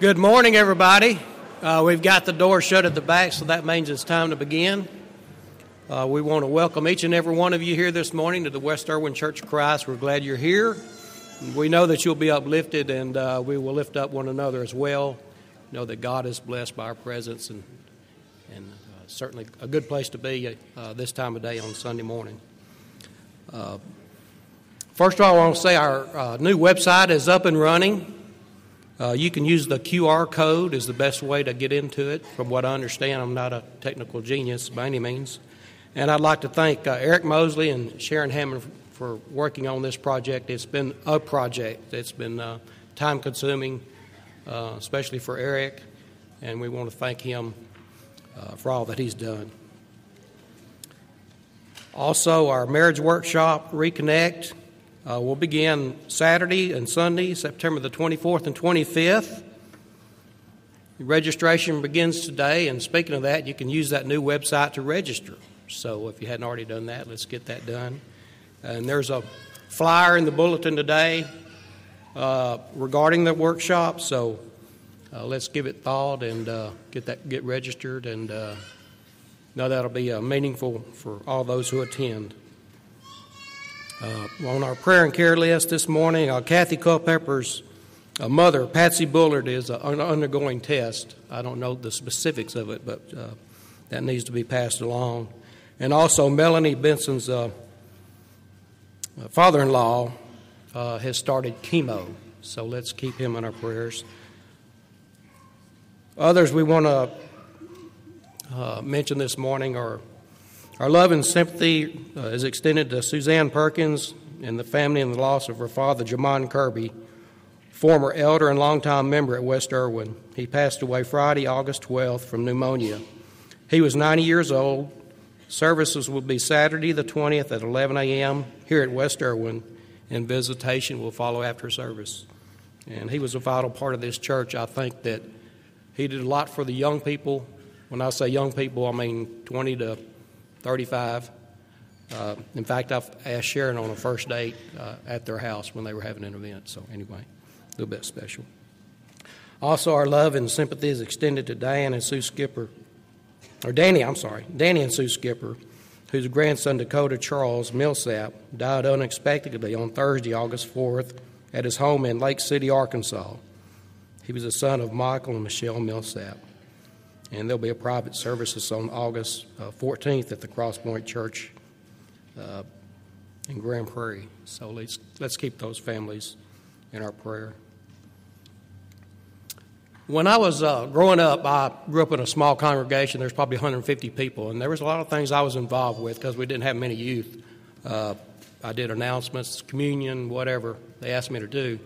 Good morning, everybody. Uh, we've got the door shut at the back, so that means it's time to begin. Uh, we want to welcome each and every one of you here this morning to the West Erwin Church of Christ. We're glad you're here. We know that you'll be uplifted, and uh, we will lift up one another as well. Know that God is blessed by our presence, and, and uh, certainly a good place to be uh, this time of day on Sunday morning. Uh, first of all, I want to say our new website is up and running. Uh, you can use the QR code is the best way to get into it. From what I understand, I'm not a technical genius by any means. And I'd like to thank uh, Eric Mosley and Sharon Hammond for working on this project. It's been a project. It's been uh, time consuming, uh, especially for Eric, and we want to thank him uh, for all that he's done. Also, our marriage workshop, Reconnect, uh, we'll begin Saturday and Sunday, September the 24th and 25th. Registration begins today, and speaking of that, you can use that new website to register. So if you hadn't already done that, let's get that done. And there's a flyer in the bulletin today uh, regarding the workshop, so uh, let's give it thought and uh, get that get registered, and uh, know that'll be uh, meaningful for all those who attend. Uh, on our prayer and care list this morning, uh, Kathy Culpepper's uh, mother, Patsy Bullard, is uh, undergoing test. I don't know the specifics of it, but uh, that needs to be passed along. And also, Melanie Benson's uh, father in law has started chemo, so let's keep him in our prayers. Others we want to mention this morning are our love and sympathy uh, is extended to Suzanne Perkins and the family in the loss of her father, Jamon Kirby, former elder and longtime member at West Erwin. He passed away Friday, August 12th from pneumonia. He was 90 years old. Services will be Saturday the 20th at 11 a.m. here at West Erwin, and visitation will follow after service. And he was a vital part of this church. I think that he did a lot for the young people. When I say young people, I mean 20 to 35. Uh, in fact, I've asked Sharon on a first date uh, at their house when they were having an event. So, anyway, a little bit special. Also, our love and sympathy is extended to Diane and Sue Skipper, or Danny, I'm sorry, Danny and Sue Skipper, whose grandson Dakota Charles Millsap died unexpectedly on Thursday, August 4th, at his home in Lake City, Arkansas. He was the son of Michael and Michelle Millsap and there'll be a private services on August uh, 14th at the Crosspoint Church uh, in Grand Prairie. So let's let's keep those families in our prayer. When I was uh, growing up, I grew up in a small congregation. There's probably 150 people, and there was a lot of things I was involved with because we didn't have many youth. Uh, I did announcements, communion, whatever they asked me to do.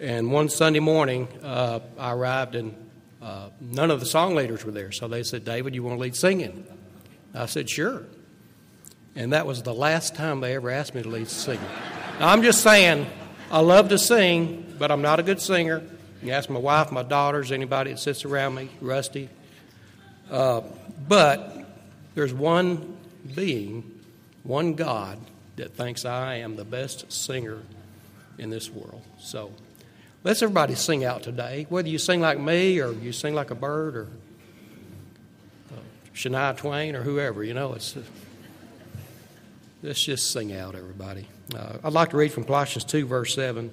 And one Sunday morning, uh, I arrived and uh, none of the song leaders were there. So they said, David, you want to lead singing? I said, sure. And that was the last time they ever asked me to lead singing. Now, I'm just saying, I love to sing, but I'm not a good singer. You ask my wife, my daughters, anybody that sits around me, Rusty. Uh, but there's one being, one God, that thinks I am the best singer in this world. So Let's everybody sing out today, whether you sing like me or you sing like a bird or uh, Shania Twain or whoever, you know, it's, let's just sing out, everybody. Uh, I'd like to read from Colossians 2, verse 7.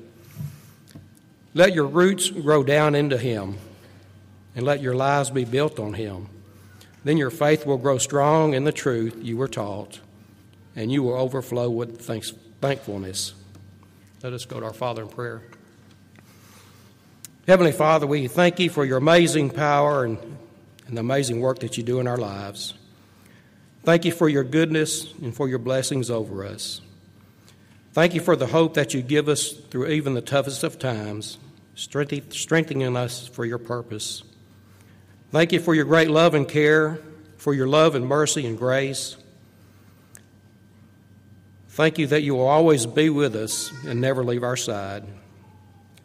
Let your roots grow down into Him, and let your lives be built on Him. Then your faith will grow strong in the truth you were taught, and you will overflow with thanks, thankfulness. Let us go to our Father in prayer. Heavenly Father, we thank you for your amazing power and, and the amazing work that you do in our lives. Thank you for your goodness and for your blessings over us. Thank you for the hope that you give us through even the toughest of times, strengthening us for your purpose. Thank you for your great love and care, for your love and mercy and grace. Thank you that you will always be with us and never leave our side.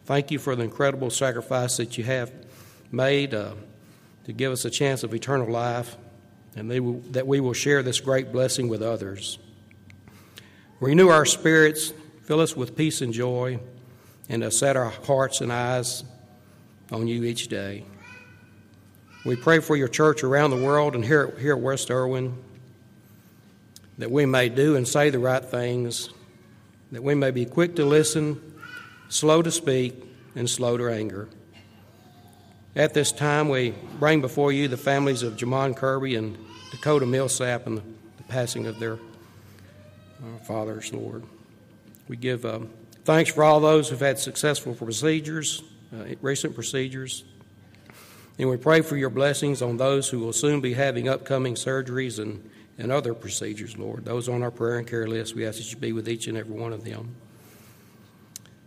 Thank you for the incredible sacrifice that you have made uh, to give us a chance of eternal life and will, that we will share this great blessing with others. Renew our spirits, fill us with peace and joy, and uh, set our hearts and eyes on you each day. We pray for your church around the world and here, here at West Erwin that we may do and say the right things, that we may be quick to listen, slow to speak, and slow to anger. At this time, we bring before you the families of Jamon Kirby and Dakota Millsap and the, passing of their uh, fathers, Lord. We give um, thanks for all those who've had successful procedures, uh, recent procedures. And we pray for your blessings on those who will soon be having upcoming surgeries and, and other procedures, Lord. Those on our prayer and care list, we ask that you be with each and every one of them.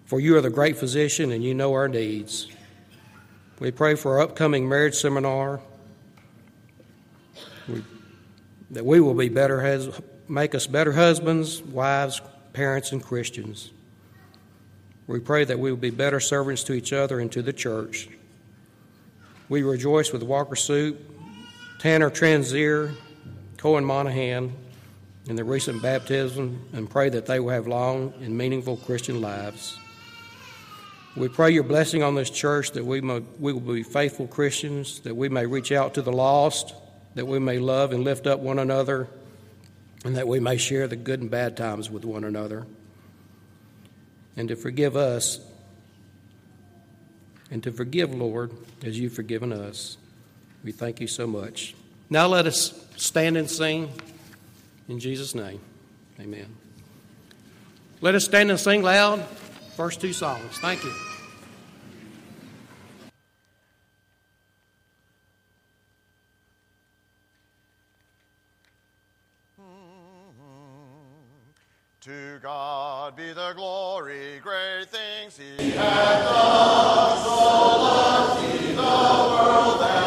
For you are the great physician and you know our needs. We pray for our upcoming marriage seminar we, that we will be better, has, make us better husbands, wives, parents, and Christians. We pray that we will be better servants to each other and to the church. We rejoice with Walker Soup, Tanner Transier, Cohen Monahan, in the recent baptism and pray that they will have long and meaningful Christian lives. We pray your blessing on this church that we, may, we will be faithful Christians, that we may reach out to the lost, that we may love and lift up one another, and that we may share the good and bad times with one another, and to forgive us, and to forgive, Lord, as you've forgiven us. We thank you so much. Now let us stand and sing in Jesus' name. Amen. Let us stand and sing loud. First two songs. Thank you. To God be the glory, great things He hath done. So loved He the world that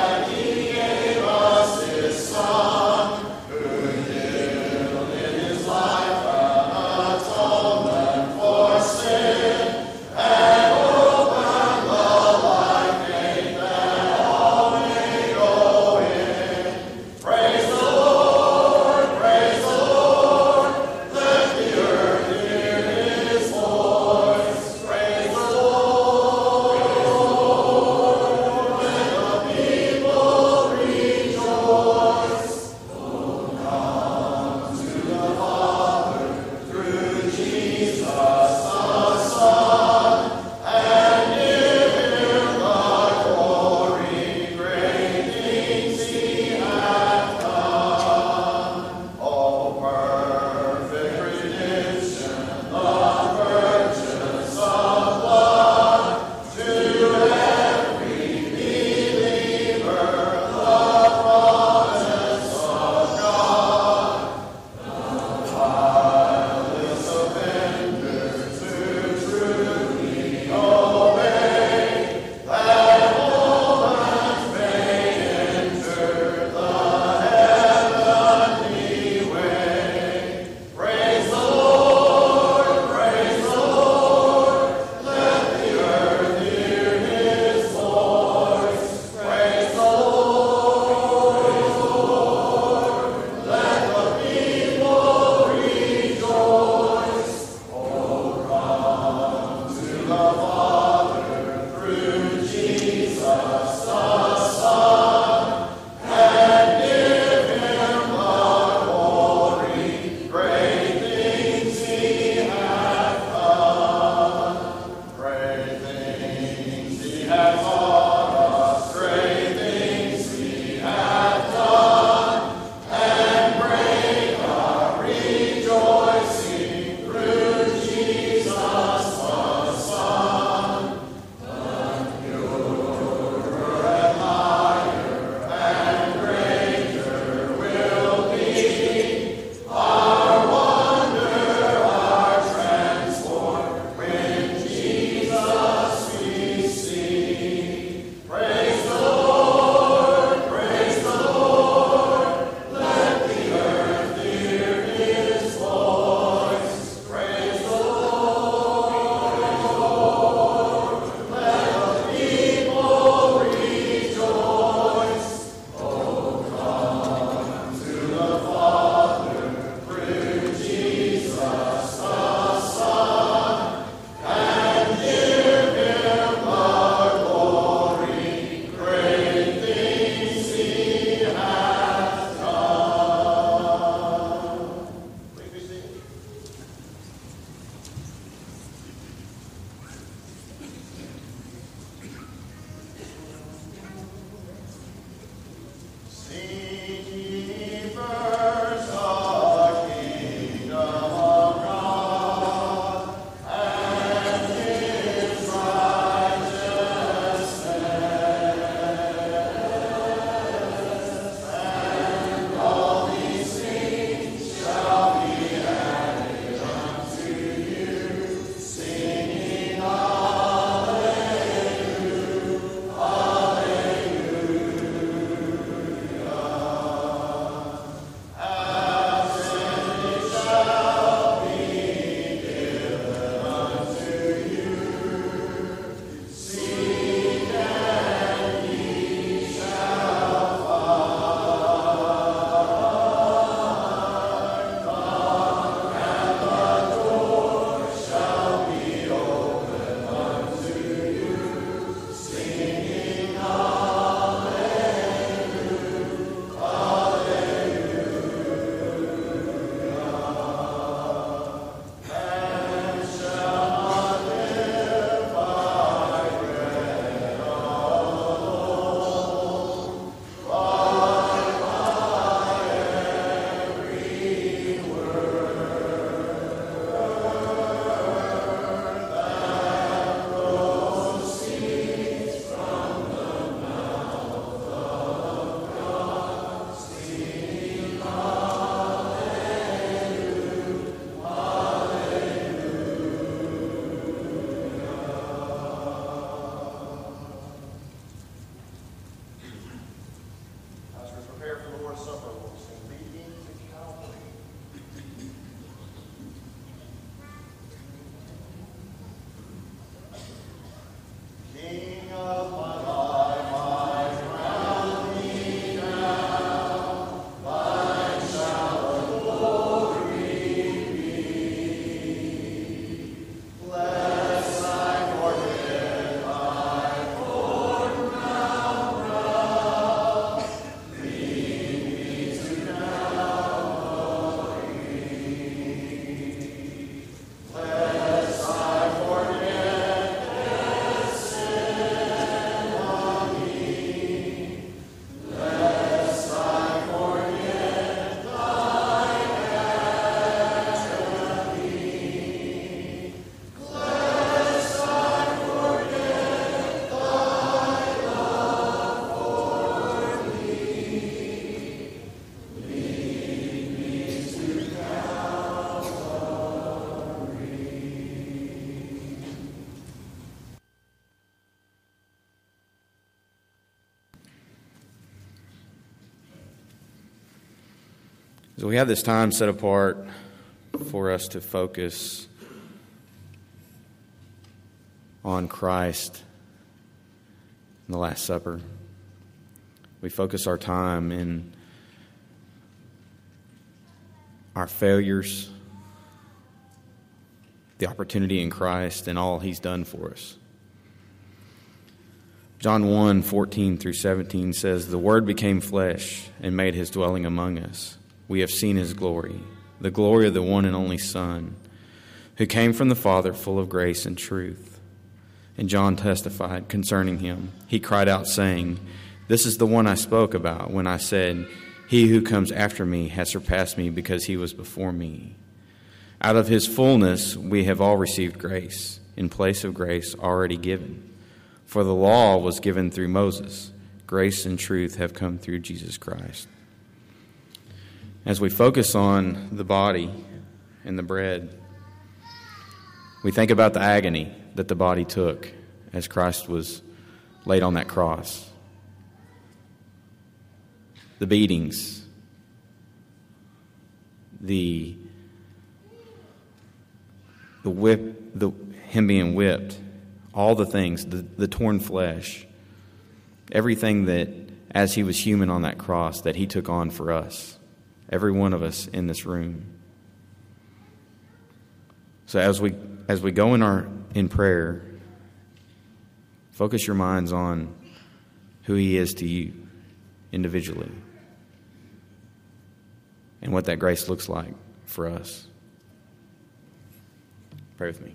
So we have this time set apart for us to focus on Christ in the Last Supper. We focus our time in our failures, the opportunity in Christ, and all He's done for us. John 1 14 through 17 says, The Word became flesh and made His dwelling among us we have seen his glory, the glory of the one and only Son, who came from the Father full of grace and truth. And John testified concerning him. He cried out, saying, This is the one I spoke about when I said, He who comes after me has surpassed me because he was before me. Out of his fullness we have all received grace, in place of grace already given. For the law was given through Moses, grace and truth have come through Jesus Christ as we focus on the body and the bread, we think about the agony that the body took as Christ was laid on that cross, the beatings, the the whip, the him being whipped, all the things, the, the torn flesh, everything that as he was human on that cross that he took on for us every one of us in this room. So as we as we go in our in prayer, focus your minds on who he is to you individually and what that grace looks like for us. Pray with me.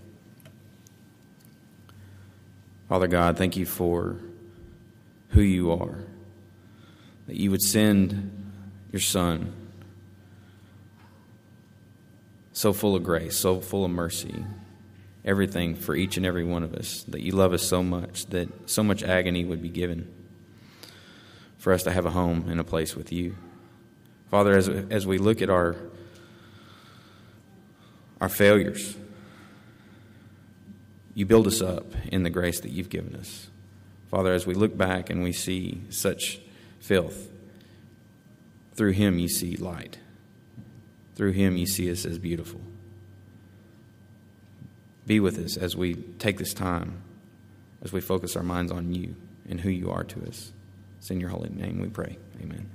Father God, thank you for who you are. That you would send your son so full of grace, so full of mercy, everything for each and every one of us, that you love us so much, that so much agony would be given for us to have a home and a place with you. Father, as, as we look at our, our failures, you build us up in the grace that you've given us. Father, as we look back and we see such filth, through him you see light. Through him, you see us as beautiful. Be with us as we take this time, as we focus our minds on you and who you are to us. It's in your holy name we pray. Amen.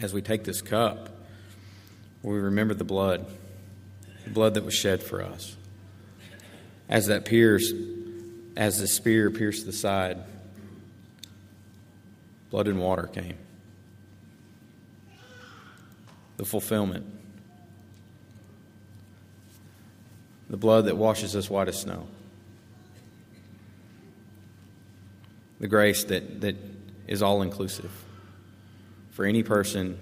As we take this cup, we remember the blood, the blood that was shed for us. As that pierced, as the spear pierced the side, blood and water came. The fulfillment. The blood that washes us white as snow. The grace that, that is all inclusive for any person,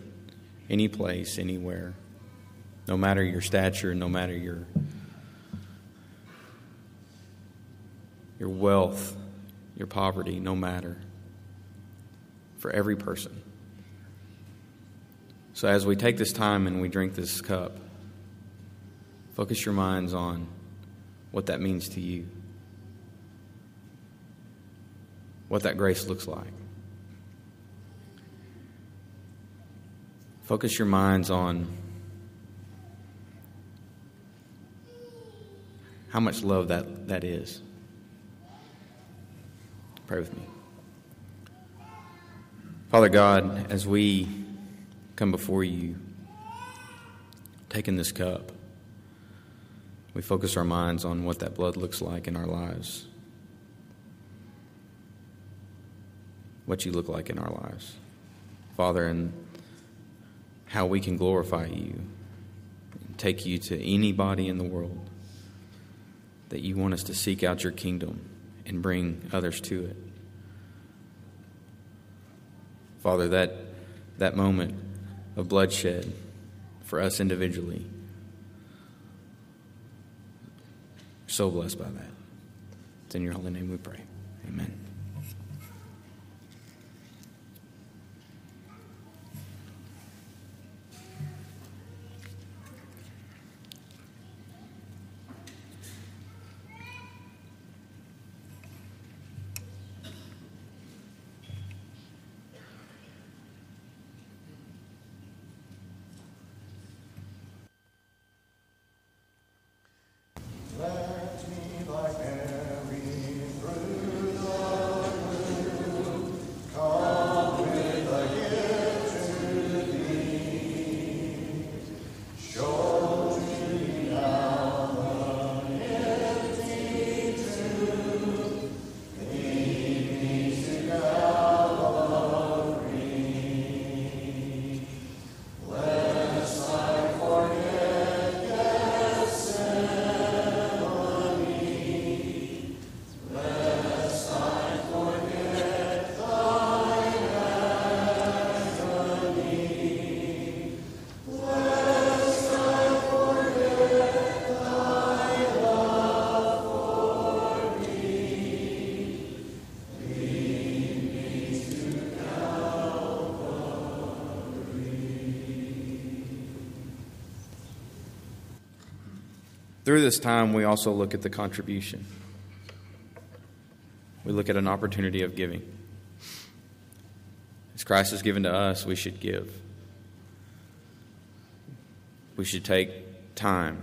any place, anywhere, no matter your stature, no matter your your wealth, your poverty, no matter. For every person. So as we take this time and we drink this cup, focus your minds on what that means to you. what that grace looks like. Focus your minds on how much love that, that is. Pray with me. Father God, as we come before you, taking this cup, we focus our minds on what that blood looks like in our lives, what you look like in our lives. Father, and how we can glorify you, take you to anybody in the world that you want us to seek out your kingdom and bring others to it. Father, that, that moment of bloodshed for us individually, so blessed by that. It's in your holy name we pray. Amen. Through this time, we also look at the contribution. We look at an opportunity of giving. As Christ has given to us, we should give. We should take time,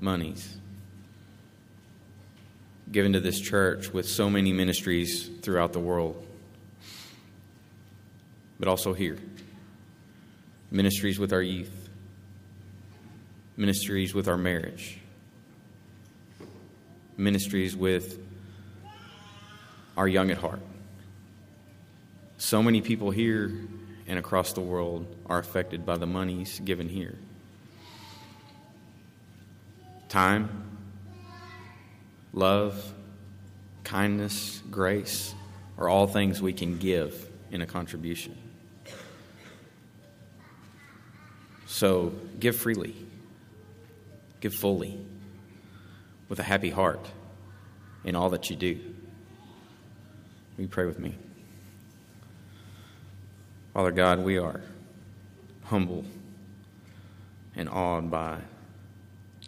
monies, given to this church with so many ministries throughout the world, but also here. Ministries with our youth, ministries with our marriage ministries with our young at heart. So many people here and across the world are affected by the monies given here. Time, love, kindness, grace are all things we can give in a contribution. So give freely, give fully with a happy heart in all that you do. You pray with me? Father God, we are humble and awed by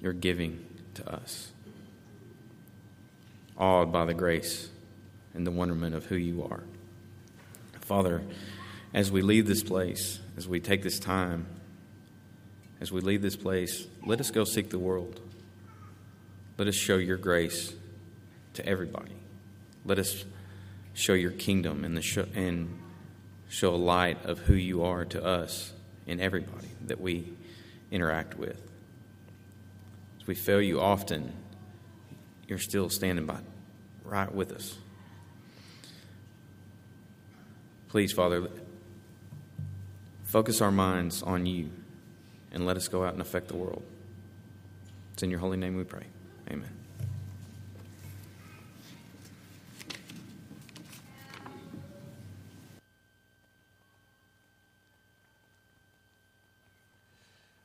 your giving to us, awed by the grace and the wonderment of who you are. Father, as we leave this place, as we take this time, as we leave this place, let us go seek the world. Let us show your grace to everybody. Let us show your kingdom and, and show a light of who you are to us and everybody that we interact with. As we fail you often, you're still standing by right with us. Please, Father, focus our minds on you and let us go out and affect the world. It's in your holy name we pray. Amen.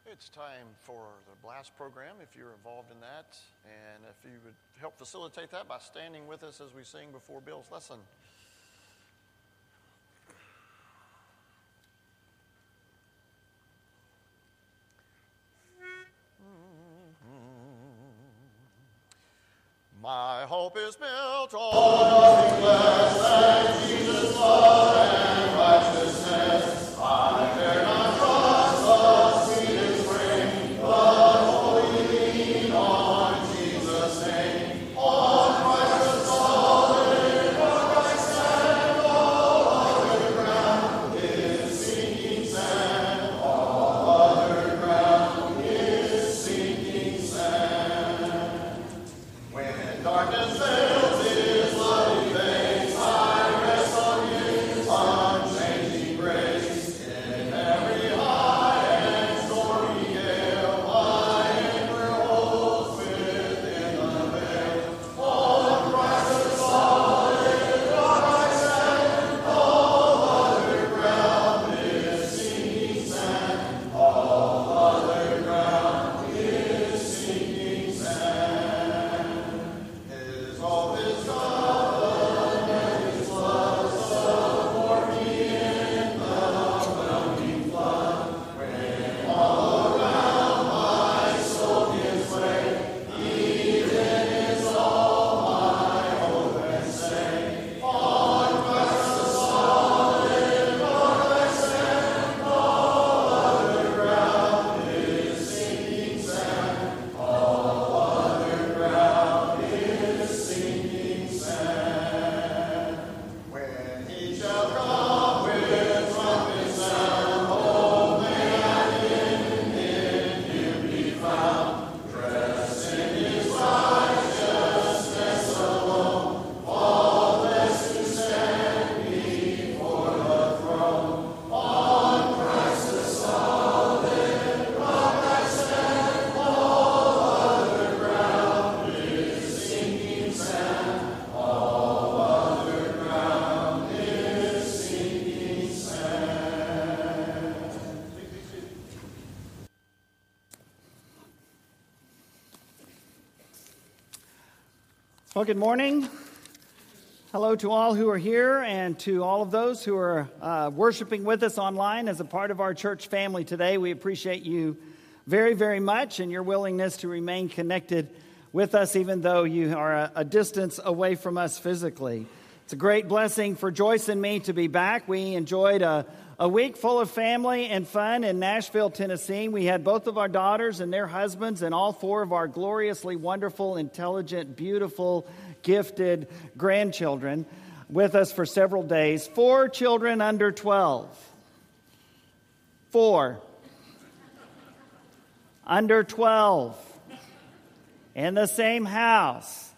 It's time for the blast program if you're involved in that. And if you would help facilitate that by standing with us as we sing before Bill's lesson. My hope is built on nothing less than Jesus' love. Well, good morning. Hello to all who are here and to all of those who are uh, worshiping with us online as a part of our church family today. We appreciate you very, very much and your willingness to remain connected with us, even though you are a, a distance away from us physically. It's a great blessing for Joyce and me to be back. We enjoyed a, a week full of family and fun in Nashville, Tennessee. We had both of our daughters and their husbands, and all four of our gloriously wonderful, intelligent, beautiful, gifted grandchildren with us for several days. Four children under 12. Four. under 12. In the same house.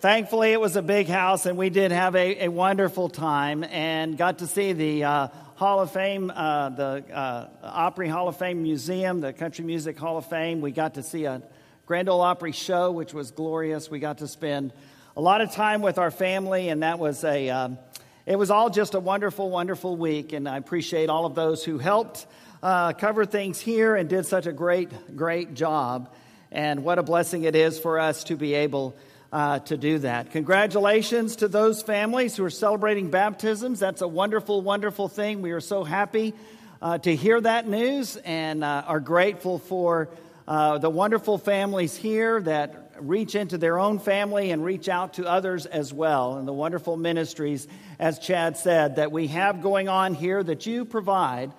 Thankfully, it was a big house, and we did have a, a wonderful time and got to see the uh, Hall of Fame, uh, the uh, Opry Hall of Fame Museum, the Country Music Hall of Fame. We got to see a Grand Ole Opry show, which was glorious. We got to spend a lot of time with our family, and that was a, um, it was all just a wonderful, wonderful week. And I appreciate all of those who helped uh, cover things here and did such a great, great job. And what a blessing it is for us to be able uh, to do that. Congratulations to those families who are celebrating baptisms. That's a wonderful, wonderful thing. We are so happy uh, to hear that news and uh, are grateful for uh, the wonderful families here that reach into their own family and reach out to others as well, and the wonderful ministries, as Chad said, that we have going on here that you provide.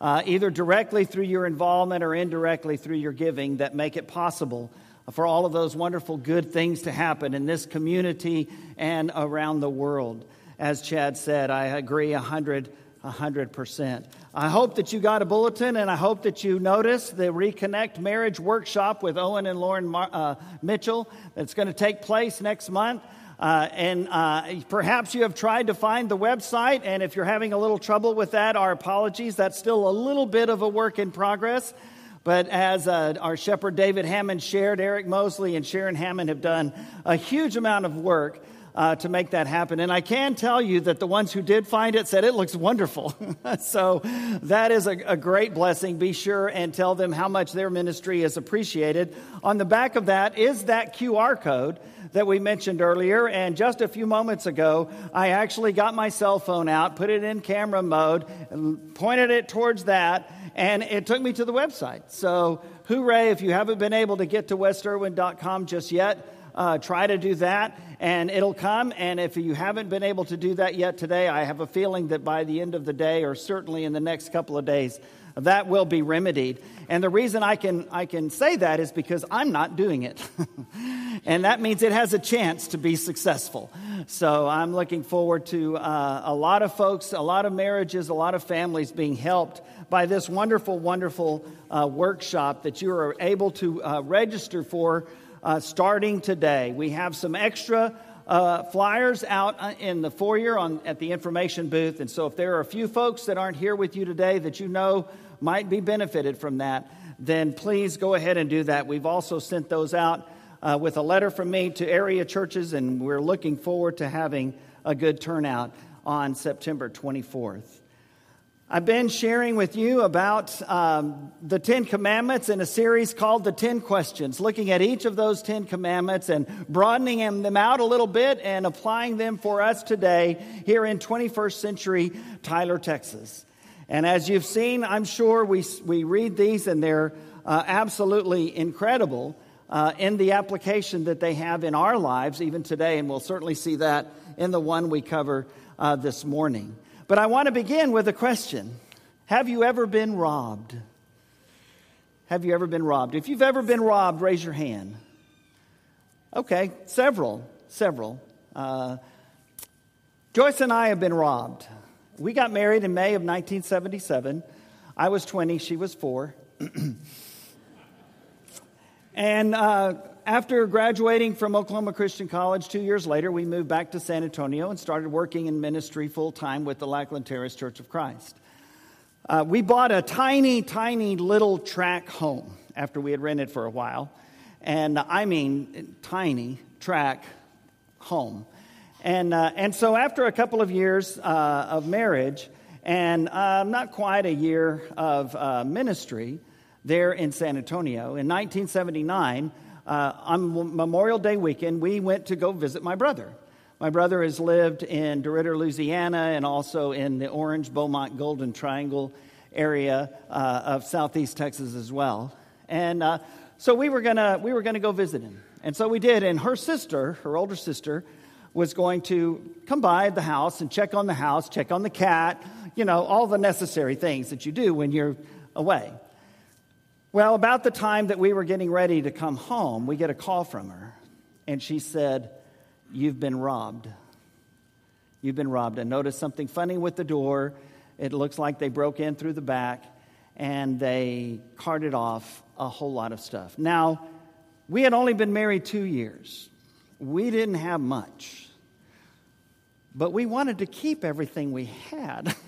Uh, either directly through your involvement or indirectly through your giving, that make it possible for all of those wonderful good things to happen in this community and around the world. As Chad said, I agree 100 100%. I hope that you got a bulletin and I hope that you noticed the Reconnect Marriage Workshop with Owen and Lauren Mar- uh, Mitchell that's going to take place next month. Uh, and uh, perhaps you have tried to find the website, and if you're having a little trouble with that, our apologies. That's still a little bit of a work in progress. But as uh, our shepherd David Hammond shared, Eric Mosley and Sharon Hammond have done a huge amount of work uh, to make that happen. And I can tell you that the ones who did find it said it looks wonderful. so that is a, a, great blessing. Be sure and tell them how much their ministry is appreciated. On the back of that is that QR code that we mentioned earlier. And just a few moments ago, I actually got my cell phone out, put it in camera mode, and pointed it towards that, and it took me to the website. So, hooray, if you haven't been able to get to westerwin.com just yet, uh, try to do that and it'll come. And if you haven't been able to do that yet today, I have a feeling that by the end of the day, or certainly in the next couple of days, that will be remedied. And the reason I can, I can say that is because I'm not doing it. and that means it has a chance to be successful. So I'm looking forward to uh, a lot of folks, a lot of marriages, a lot of families being helped by this wonderful, wonderful uh, workshop that you are able to uh, register for uh, starting today. We have some extra uh, flyers out uh, in the foyer on, at the information booth. And so, if there are a few folks that aren't here with you today that you know might be benefited from that, then please go ahead and do that. We've also sent those out uh, with a letter from me to area churches, and we're looking forward to having a good turnout on September 24th. I've been sharing with you about um, the Ten Commandments in a series called The Ten Questions, looking at each of those Ten Commandments and broadening them out a little bit and applying them for us today here in 21st century Tyler, Texas. And as you've seen, I'm sure we, we read these and they're uh, absolutely incredible uh, in the application that they have in our lives, even today, and we'll certainly see that in the one we cover uh, this morning. But I want to begin with a question Have you ever been robbed? Have you ever been robbed? If you've ever been robbed, raise your hand. Okay, several, several. Uh, Joyce and I have been robbed. We got married in May of 1977. I was 20, she was four. and uh, after graduating from Oklahoma Christian College two years later, we moved back to San Antonio and started working in ministry full time with the Lackland Terrace Church of Christ. Uh, we bought a tiny, tiny little track home after we had rented for a while. And I mean, tiny track home. And, uh, and so, after a couple of years uh, of marriage and uh, not quite a year of uh, ministry there in San Antonio, in 1979, uh, on Memorial Day weekend, we went to go visit my brother. My brother has lived in DeRidder, Louisiana, and also in the Orange, Beaumont, Golden Triangle area uh, of southeast Texas as well. And so we were gonna we were gonna go visit him, and so we did. And her sister, her older sister, was going to come by the house and check on the house, check on the cat, you know, all the necessary things that you do when you're away. Well, about the time that we were getting ready to come home, we get a call from her, and she said, You've been robbed. You've been robbed. I noticed something funny with the door. It looks like they broke in through the back and they carted off a whole lot of stuff. Now, we had only been married two years, we didn't have much, but we wanted to keep everything we had.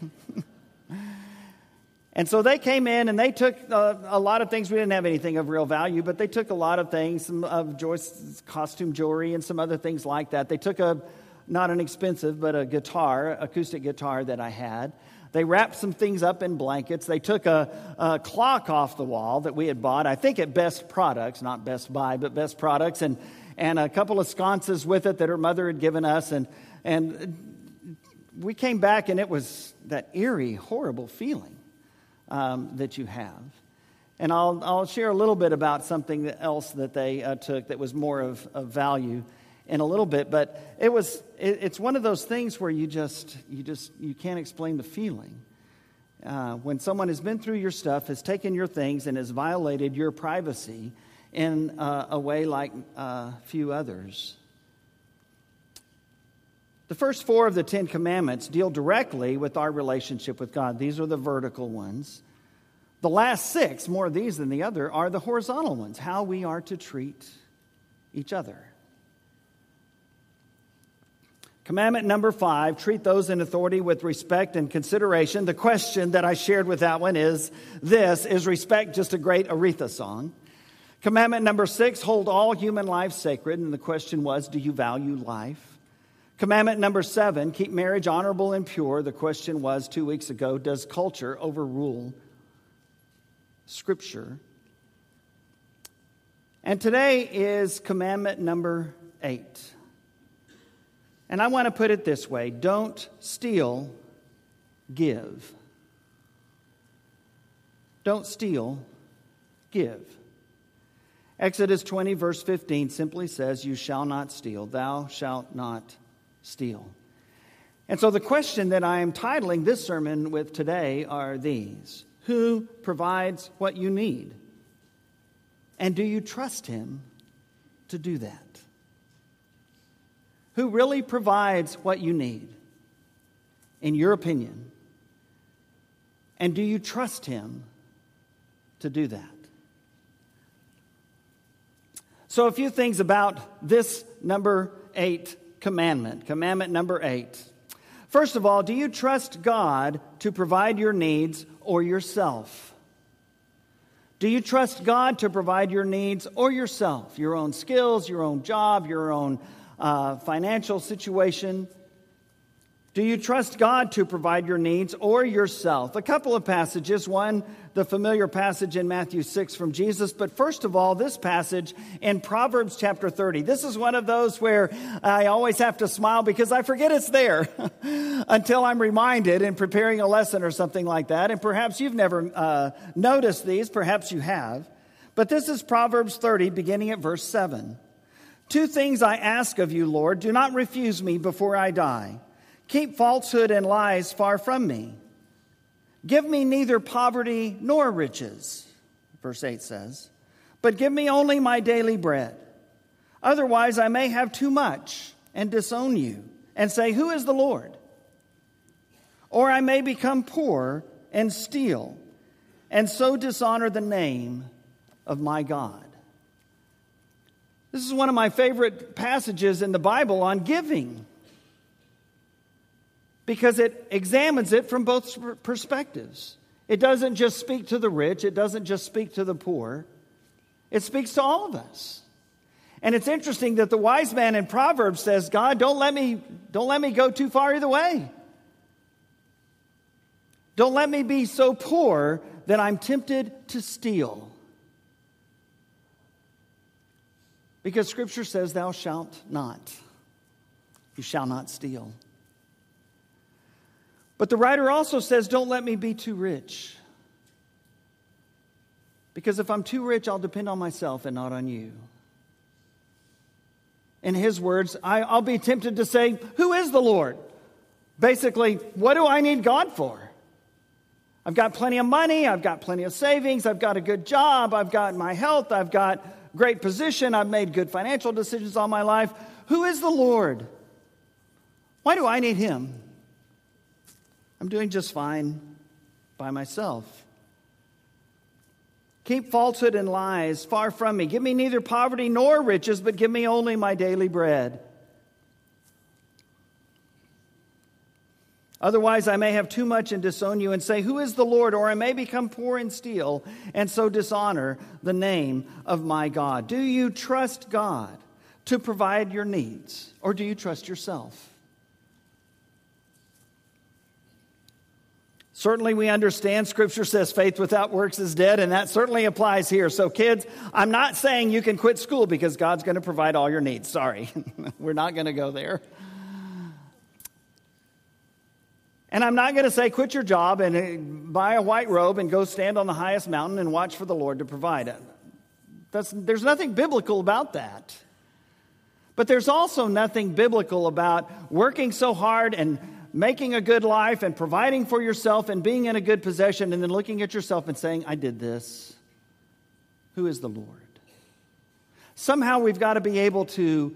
And so they came in and they took uh, a lot of things. We didn't have anything of real value, but they took a lot of things, some of Joyce's costume jewelry and some other things like that. They took a, not an expensive, but a guitar, acoustic guitar that I had. They wrapped some things up in blankets. They took a, a, clock off the wall that we had bought, I think at Best Products, not Best Buy, but Best Products, and, and a couple of sconces with it that her mother had given us. And, and we came back, and it was that eerie, horrible feeling um, that you have. And I'll, I'll share a little bit about something else that they uh, took that was more of, of value in a little bit. But it was it, it's one of those things where you just you just you can't explain the feeling. Uh, when someone has been through your stuff has taken your things and has violated your privacy in uh, a way like uh, few others the first four of the Ten Commandments deal directly with our relationship with God. These are the vertical ones. The last six, more of these than the other, are the horizontal ones, how we are to treat each other. Commandment number five treat those in authority with respect and consideration. The question that I shared with that one is this Is respect just a great Aretha song? Commandment number six hold all human life sacred. And the question was Do you value life? Commandment number seven keep marriage honorable and pure. The question was two weeks ago Does culture overrule Scripture? And today is commandment number eight. And I want to put it this way don't steal, give. Don't steal, give. Exodus 20, verse 15 simply says, You shall not steal. Thou shalt not steal. And so the question that I am titling this sermon with today are these Who provides what you need? And do you trust Him to do that? Who really provides what you need, in your opinion? And do you trust Him to do that? So, a few things about this number eight commandment, commandment number eight. First of all, do you trust God to provide your needs or yourself? Do you trust God to provide your needs or yourself? Your own skills, your own job, your own uh, financial situation? Do you trust God to provide your needs or yourself? A couple of passages. One, the familiar passage in Matthew 6 from Jesus, but first of all, this passage in Proverbs chapter 30. This is one of those where I always have to smile because I forget it's there until I'm reminded in preparing a lesson or something like that. And perhaps you've never uh, noticed these, perhaps you have. But this is Proverbs 30, beginning at verse 7. Two things I ask of you, Lord. Do not refuse me before I die. Keep falsehood and lies far from me. Give me neither poverty nor riches, verse 8 says, but give me only my daily bread. Otherwise, I may have too much and disown you and say, Who is the Lord? Or I may become poor and steal and so dishonor the name of my God. This is one of my favorite passages in the Bible on giving because it examines it from both perspectives. It doesn't just speak to the rich, it doesn't just speak to the poor, it speaks to all of us. And it's interesting that the wise man in Proverbs says, God, don't let me, don't let me go too far either way. Don't let me be so poor that I'm tempted to steal. Because Scripture says, Thou shalt not. You shall not steal. But the writer also says, Don't let me be too rich. Because if I'm too rich, I'll depend on myself and not on you. In his words, I, will be tempted to say, Who is the Lord? Basically, what do I need God for? I've got plenty of money, I've got plenty of savings, I've got a good job, I've got my health, I've got great position, I've made good financial decisions all my life. Who is the Lord? Why do I need him? I'm doing just fine by myself. Keep falsehood and lies far from me. Give me neither poverty nor riches, but give me only my daily bread. Otherwise, I may have too much and disown you and say, Who is the Lord? Or I may become poor and steal and so dishonor the name of my God. Do you trust God to provide your needs, or do you trust yourself? Certainly, we understand Scripture says faith without works is dead, and that certainly applies here. So, kids, I'm not saying you can quit school because God's going to provide all your needs. Sorry, we're not going to go there. And I'm not going to say quit your job and uh, buy a white robe and go stand on the highest mountain and watch for the Lord to provide. It. That's, there's nothing biblical about that. But there's also nothing biblical about working so hard and making a good life and providing for yourself and being in a good possession and then looking at yourself and saying, I did this. Who is the Lord? Somehow we've got to be able to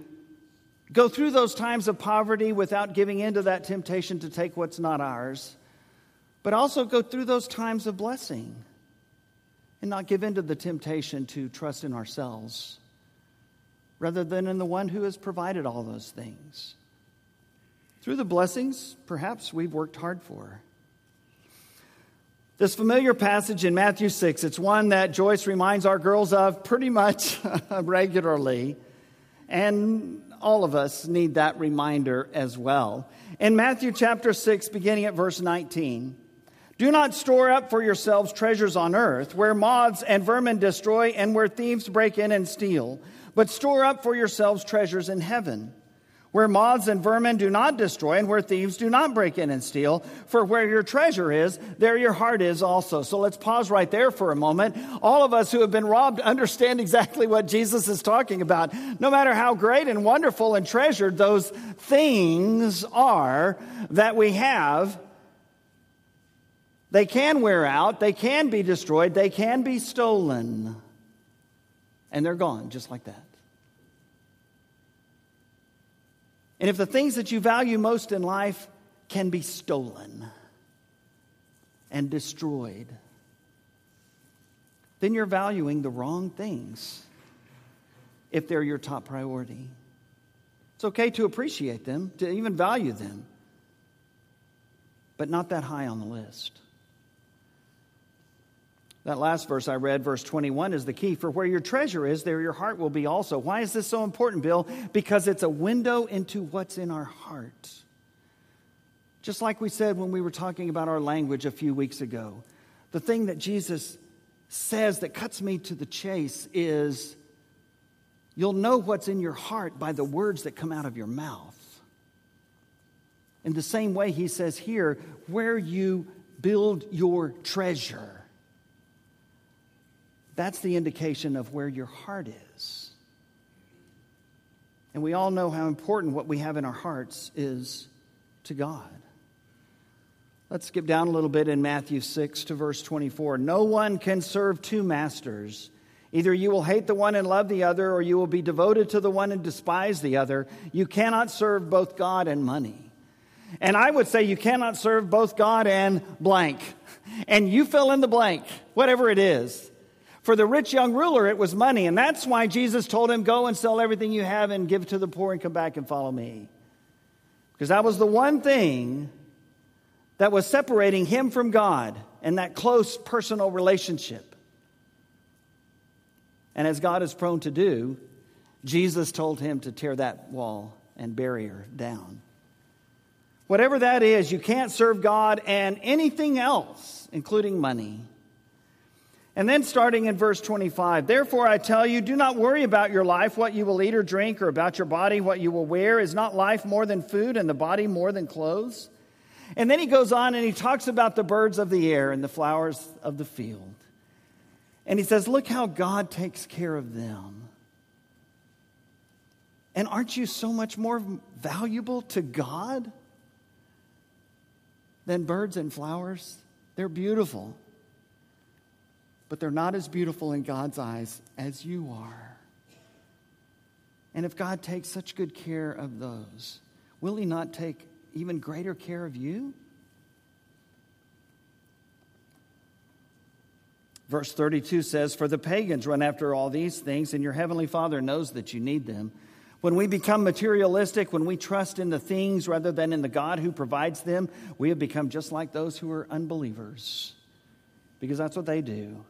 Go through those times of poverty without giving in to that temptation to take what's not ours, but also go through those times of blessing and not give in to the temptation to trust in ourselves rather than in the one who has provided all those things. Through the blessings, perhaps we've worked hard for. This familiar passage in Matthew 6, it's one that Joyce reminds our girls of pretty much regularly. And all of us need that reminder as well. In Matthew chapter 6, beginning at verse 19, do not store up for yourselves treasures on earth, where moths and vermin destroy and where thieves break in and steal, but store up for yourselves treasures in heaven where moths and vermin do not destroy and where thieves do not break in and steal. For where your treasure is, there your heart is also. So let's pause right there for a moment. All of us who have been robbed understand exactly what Jesus is talking about. No matter how great and wonderful and treasured those things are that we have, they can wear out, they can be destroyed, they can be stolen. And they're gone just like that. And if the things that you value most in life can be stolen and destroyed, then you're valuing the wrong things if they're your top priority. It's okay to appreciate them, to even value them, but not that high on the list. That last verse I read, verse 21, is the key. For where your treasure is, there your heart will be also. Why is this so important, Bill? Because it's a window into what's in our heart. Just like we said when we were talking about our language a few weeks ago, the thing that Jesus says that cuts me to the chase is you'll know what's in your heart by the words that come out of your mouth. In the same way, he says here, where you build your treasure that's the indication of where your heart is. And we all know how important what we have in our hearts is to God. Let's skip down a little bit in Matthew 6 to verse 24. No one can serve two masters. Either you will hate the one and love the other, or you will be devoted to the one and despise the other. You cannot serve both God and money. And I would say you cannot serve both God and blank. And you fill in the blank, whatever it is. For the rich young ruler, it was money. And that's why Jesus told him, Go and sell everything you have and give to the poor and come back and follow me. Because that was the one thing that was separating him from God and that close personal relationship. And as God is prone to do, Jesus told him to tear that wall and barrier down. Whatever that is, you can't serve God and anything else, including money. And then starting in verse 25, therefore I tell you, do not worry about your life, what you will eat or drink, or about your body, what you will wear. Is not life more than food, and the body more than clothes? And then he goes on and he talks about the birds of the air and the flowers of the field. And he says, Look how God takes care of them. And aren't you so much more valuable to God than birds and flowers? They're beautiful but they're not as beautiful in God's eyes as you are. And if God takes such good care of those, will He not take even greater care of you? Verse 32 says, For the pagans run after all these things, and your heavenly Father knows that you need them. When we become materialistic, when we trust in the things rather than in the God who provides them, we have become just like those who are unbelievers, because that's what they do.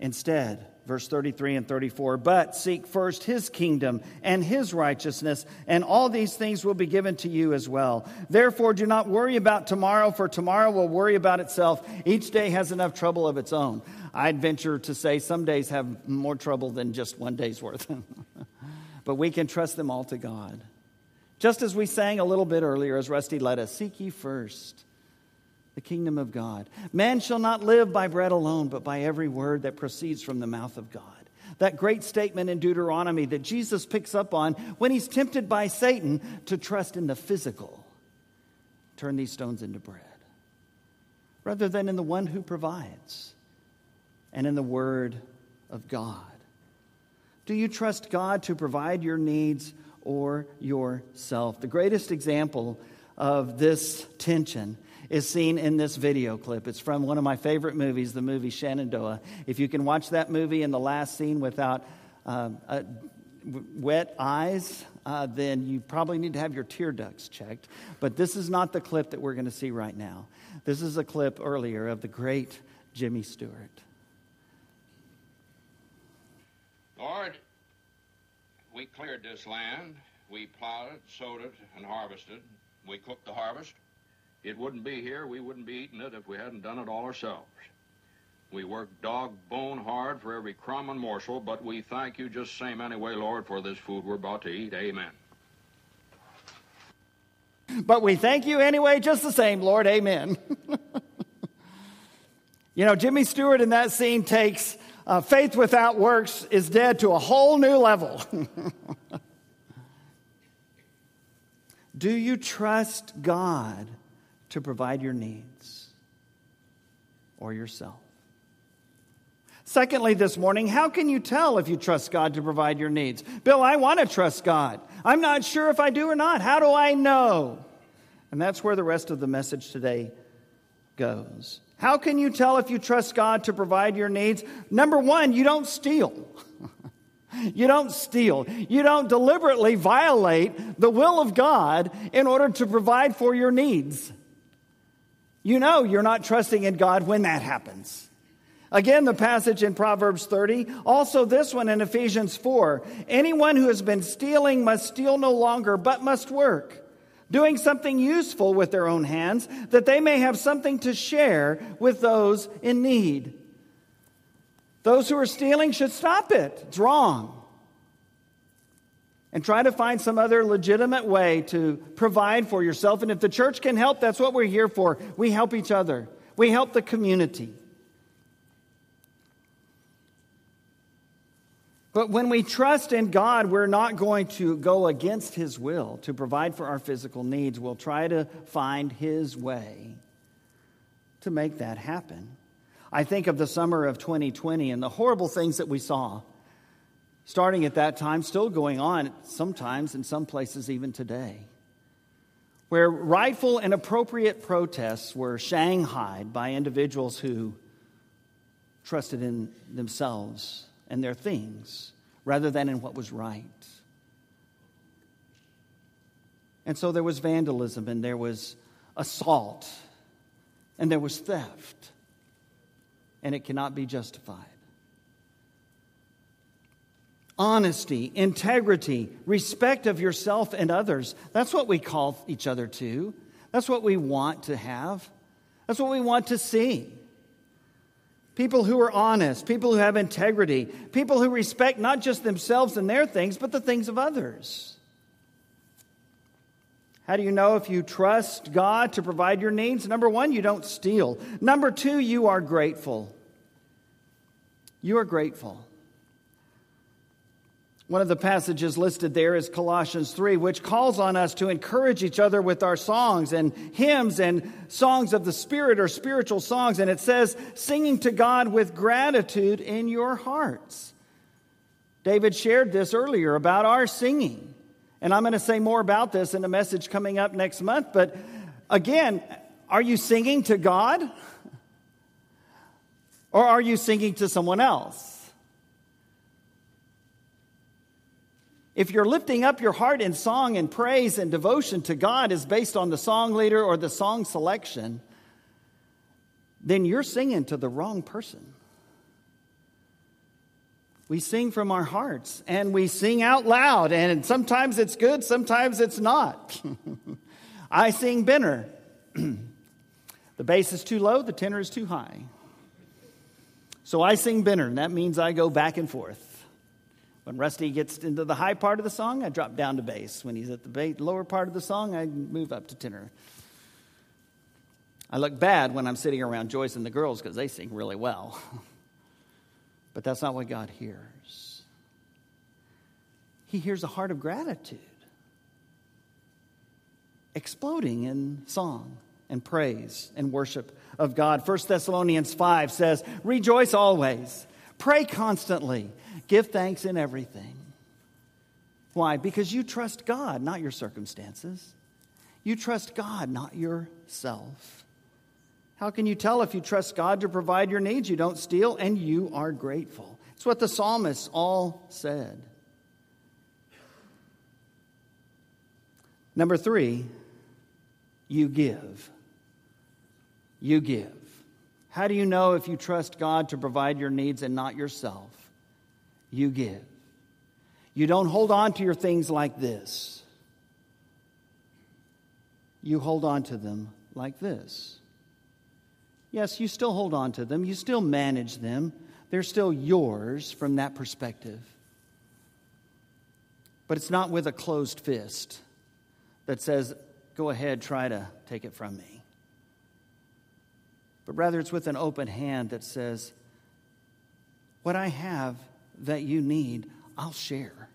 Instead, verse 33 and 34, but seek first his kingdom and his righteousness, and all these things will be given to you as well. Therefore, do not worry about tomorrow, for tomorrow will worry about itself. Each day has enough trouble of its own. I'd venture to say some days have more trouble than just one day's worth. but we can trust them all to God. Just as we sang a little bit earlier, as Rusty led us, seek ye first the kingdom of God. Man shall not live by bread alone, but by every word that proceeds from the mouth of God. That great statement in Deuteronomy that Jesus picks up on when he's tempted by Satan to trust in the physical. Turn these stones into bread. Rather than in the one who provides and in the word of God. Do you trust God to provide your needs or yourself? The greatest example of this tension is seen in this video clip. It's from one of my favorite movies, the movie Shenandoah. If you can watch that movie in the last scene without uh, uh, wet eyes, uh, then you probably need to have your tear ducts checked. But this is not the clip that we're going to see right now. This is a clip earlier of the great Jimmy Stewart. Lord, we cleared this land. We plowed it, sowed it, and harvested. We cooked the harvest. It wouldn't be here, we wouldn't be eating it if we hadn't done it all ourselves. We work dog bone hard for every crumb and morsel, but we thank you just same anyway, Lord, for this food we're about to eat. Amen. But we thank you anyway, just the same, Lord. Amen. you know, Jimmy Stewart in that scene takes uh, faith without works is dead to a whole new level. Do you trust God to provide your needs or yourself. Secondly, this morning, how can you tell if you trust God to provide your needs? Bill, I want to trust God. I'm not sure if I do or not. How do I know? And that's where the rest of the message today goes. How can you tell if you trust God to provide your needs? Number one, you don't steal. you don't steal. You don't deliberately violate the will of God in order to provide for your needs. You know you're not trusting in God when that happens. Again, the passage in Proverbs 30, also this one in Ephesians 4. Anyone who has been stealing must steal no longer, but must work, doing something useful with their own hands, that they may have something to share with those in need. Those who are stealing should stop it. It's wrong and try to find some other legitimate way to provide for yourself. And if the church can help, that's what we're here for. We help each other, we help the community. But when we trust in God, we're not going to go against His will to provide for our physical needs. We'll try to find His way to make that happen. I think of the summer of 2020 and the horrible things that we saw starting at that time, still going on sometimes in some places even today, where rightful and appropriate protests were shanghaied by individuals who trusted in themselves and their things rather than in what was right. And so there was vandalism and there was assault and there was theft, and it cannot be justified honesty, integrity, respect of yourself and others. That's what we call each other to. That's what we want to have. That's what we want to see. People who are honest, people who have integrity, people who respect not just themselves and their things, but the things of others. How do you know if you trust God to provide your needs? Number one, you don't steal. Number two, you are grateful. You are grateful. One of the passages listed there is Colossians 3, which calls on us to encourage each other with our songs and hymns and songs of the Spirit or spiritual songs. And it says, singing to God with gratitude in your hearts. David shared this earlier about our singing. And I'm going to say more about this in a message coming up next month. But again, are you singing to God? Or are you singing to someone else? If you're lifting up your heart in song and praise and devotion to God is based on the song leader or the song selection, then you're singing to the wrong person. We sing from our hearts and we sing out loud, and sometimes it's good, sometimes it's not. I sing Benner. the bass is too low, the tenor is too high. So I sing Benner, and that means I go back and forth. When Rusty gets into the high part of the song, I drop down to bass. When he's at the lower part of the song, I move up to tenor. I look bad when I'm sitting around Joyce and the girls because they sing really well. but that's not what God hears. He hears a heart of gratitude exploding in song and praise and worship of God. 1 Thessalonians 5 says, Rejoice always, pray constantly. Give thanks in everything. Why? Because you trust God, not your circumstances. You trust God, not yourself. How can you tell if you trust God to provide your needs? You don't steal and you are grateful. It's what the psalmists all said. Number three, you give. You give. How do you know if you trust God to provide your needs and not yourself? you give. You don't hold on to your things like this. You hold on to them like this. Yes, you still hold on to them, you still manage them. They're still yours from that perspective. But it's not with a closed fist that says, go ahead, try to take it from me. But rather, it's with an open hand that says, what I have that you need, I'll share.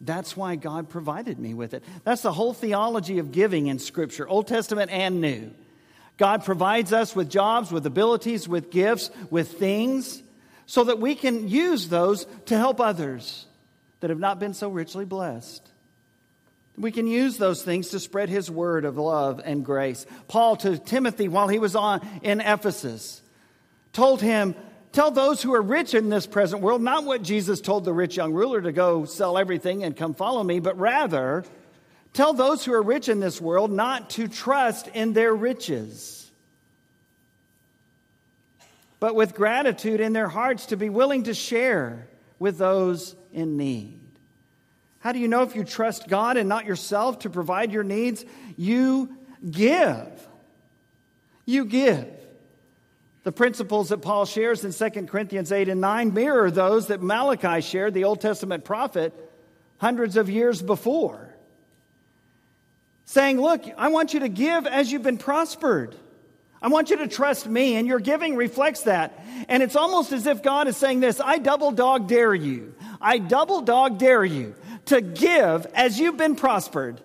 That's why God provided me with it. That's the whole theology of giving in Scripture, Old Testament and New. God provides us with jobs, with abilities, with gifts, with things, so that we can use those to help others that have not been so richly blessed. We can use those things to spread his word of love and grace. Paul to Timothy while he was on in Ephesus told him, Tell those who are rich in this present world not what Jesus told the rich young ruler to go sell everything and come follow me, but rather tell those who are rich in this world not to trust in their riches, but with gratitude in their hearts to be willing to share with those in need. How do you know if you trust God and not yourself to provide your needs? You give. You give. The principles that Paul shares in 2 Corinthians 8 and 9 mirror those that Malachi shared, the Old Testament prophet, hundreds of years before. Saying, Look, I want you to give as you've been prospered. I want you to trust me, and your giving reflects that. And it's almost as if God is saying this I double dog dare you. I double dog dare you to give as you've been prospered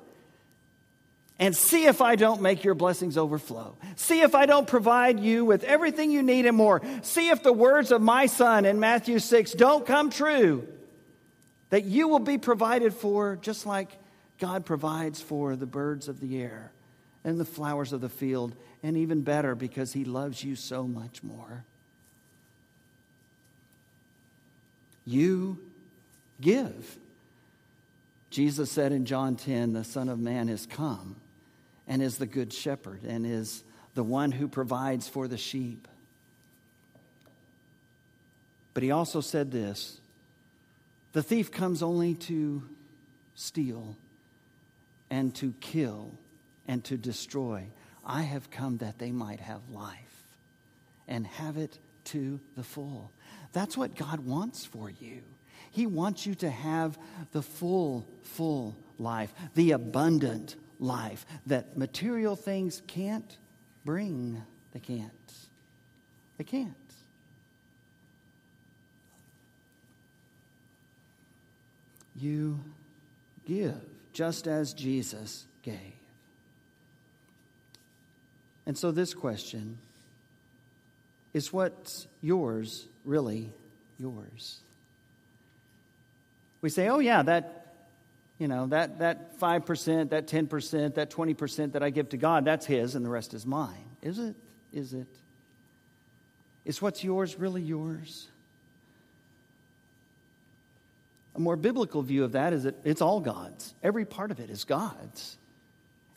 and see if I don't make your blessings overflow. See if I don't provide you with everything you need and more. See if the words of my son in Matthew 6 don't come true. That you will be provided for just like God provides for the birds of the air and the flowers of the field, and even better because he loves you so much more. You give. Jesus said in John 10, the Son of Man has come and is the good shepherd and is the one who provides for the sheep. But he also said this the thief comes only to steal and to kill and to destroy. I have come that they might have life and have it to the full. That's what God wants for you. He wants you to have the full, full life, the abundant life that material things can't bring. They can't. They can't. You give just as Jesus gave. And so, this question is what's yours really yours? We say, oh, yeah, that, you know, that, that 5%, that 10%, that 20% that I give to God, that's His and the rest is mine. Is it? Is it? Is what's yours really yours? A more biblical view of that is that it's all God's. Every part of it is God's.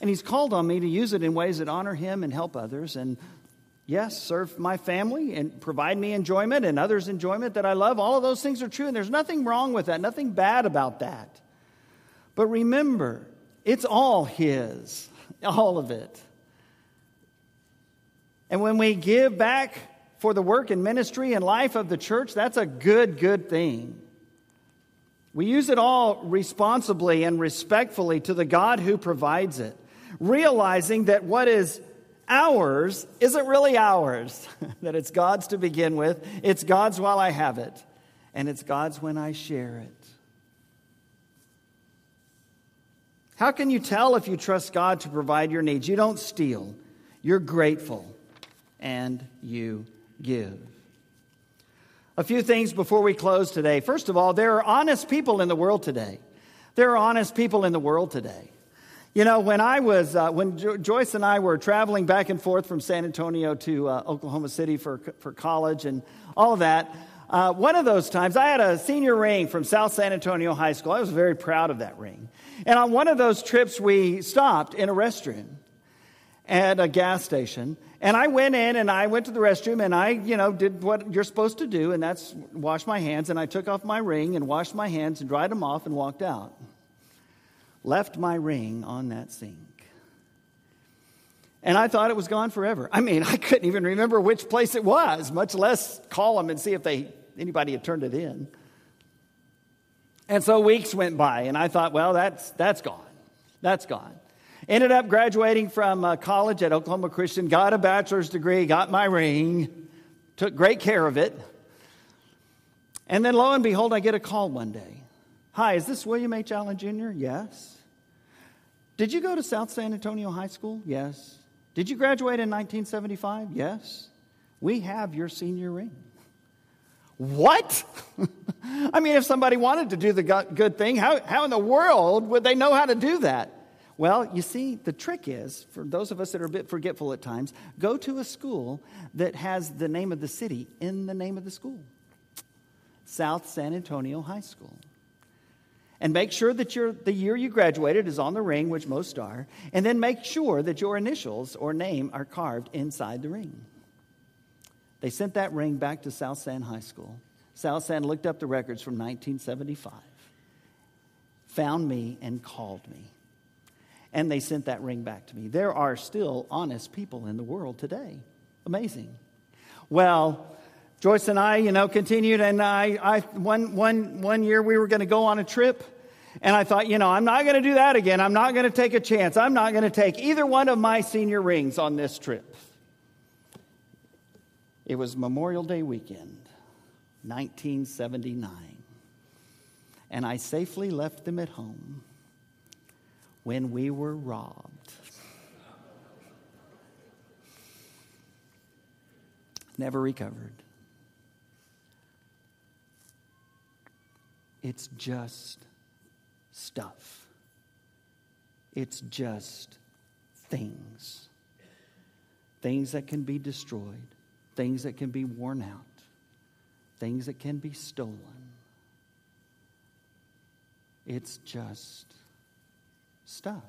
And He's called on me to use it in ways that honor Him and help others. And yes, serve my family and provide me enjoyment and others' enjoyment that I love. All of those things are true. And there's nothing wrong with that, nothing bad about that. But remember, it's all His, all of it. And when we give back for the work and ministry and life of the church, that's a good, good thing. We use it all responsibly and respectfully to the God who provides it, realizing that what is ours isn't really ours, that it's God's to begin with, it's God's while I have it, and it's God's when I share it. How can you tell if you trust God to provide your needs? You don't steal, you're grateful, and you give. A few things before we close today. First of all, there are honest people in the world today. There are honest people in the world today. You know, when I was, uh, when jo- Joyce and I were traveling back and forth from San Antonio to uh, Oklahoma City for, for college and all of that, uh, one of those times I had a senior ring from South San Antonio High School. I was very proud of that ring. And on one of those trips, we stopped in a restroom at a gas station. And I went in and I went to the restroom and I, you know, did what you're supposed to do, and that's wash my hands. And I took off my ring and washed my hands and dried them off and walked out. Left my ring on that sink. And I thought it was gone forever. I mean, I couldn't even remember which place it was, much less call them and see if they anybody had turned it in. And so weeks went by, and I thought, well, that's, that's gone. That's gone. Ended up graduating from uh, college at Oklahoma Christian, got a bachelor's degree, got my ring, took great care of it. And then lo and behold, I get a call one day. Hi, is this William H. Allen Jr.? Yes. Did you go to South San Antonio High School? Yes. Did you graduate in 1975? Yes. We have your senior ring. What? I mean, if somebody wanted to do the good thing, how, how in the world would they know how to do that? Well, you see, the trick is, for those of us that are a bit forgetful at times, go to a school that has the name of the city in the name of the school South San Antonio High School. And make sure that your, the year you graduated is on the ring, which most are, and then make sure that your initials or name are carved inside the ring. They sent that ring back to South San High School. South San looked up the records from 1975, found me, and called me and they sent that ring back to me. There are still honest people in the world today. Amazing. Well, Joyce and I, you know, continued, and I, I one, one, one year we were going to go on a trip, and I thought, you know, I'm not going to do that again. I'm not going to take a chance. I'm not going to take either one of my senior rings on this trip. It was Memorial Day weekend, 1979, and I safely left them at home when we were robbed. Never recovered. It's just stuff. It's just things. Things that can be destroyed, things that can be worn out, things that can be stolen. It's just stuff.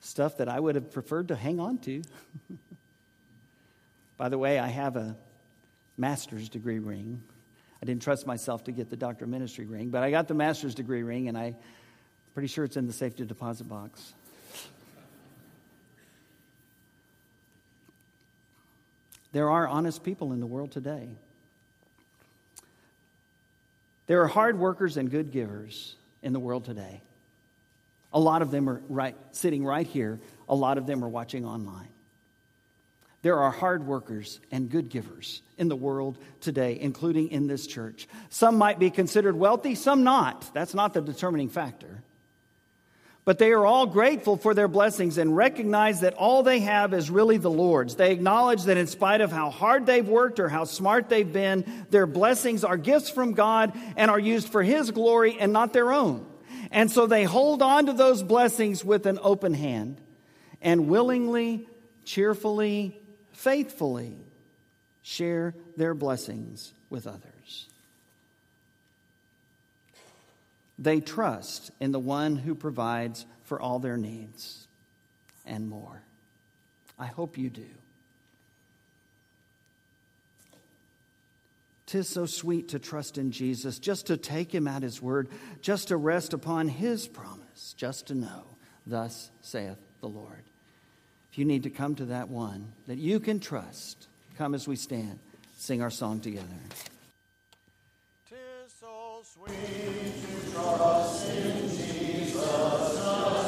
Stuff that I would have preferred to hang on to. By the way, I have a master's degree ring. I didn't trust myself to get the doctor of ministry ring, but I got the master's degree ring, and I'm pretty sure it's in the safety deposit box. There are honest people in the world today. There are hard workers and good givers in the world today. A lot of them are right, sitting right here, a lot of them are watching online. There are hard workers and good givers in the world today, including in this church. Some might be considered wealthy, some not. That's not the determining factor. But they are all grateful for their blessings and recognize that all they have is really the Lord's. They acknowledge that in spite of how hard they've worked or how smart they've been, their blessings are gifts from God and are used for His glory and not their own. And so they hold on to those blessings with an open hand and willingly, cheerfully, faithfully share their blessings with others. They trust in the one who provides for all their needs and more. I hope you do. Tis so sweet to trust in Jesus, just to take him at his word, just to rest upon his promise, just to know, thus saith the Lord. If you need to come to that one that you can trust, come as we stand, sing our song together. Tis so sweet to trust in Jesus.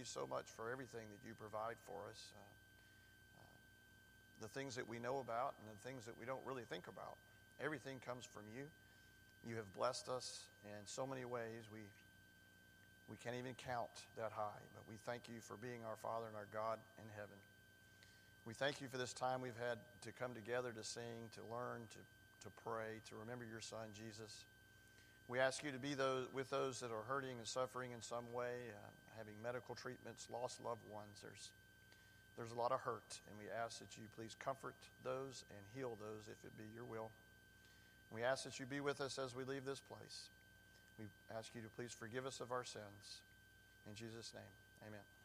You so much for everything that you provide for us. Uh, uh, the things that we know about and the things that we don't really think about. Everything comes from you. You have blessed us in so many ways. We we can't even count that high, but we thank you for being our Father and our God in heaven. We thank you for this time we've had to come together to sing, to learn, to, to pray, to remember your Son, Jesus. We ask you to be those, with those that are hurting and suffering in some way, uh, having medical treatments, lost loved ones. There's, there's a lot of hurt, and we ask that you please comfort those and heal those if it be your will. We ask that you be with us as we leave this place. We ask you to please forgive us of our sins. In Jesus' name, amen.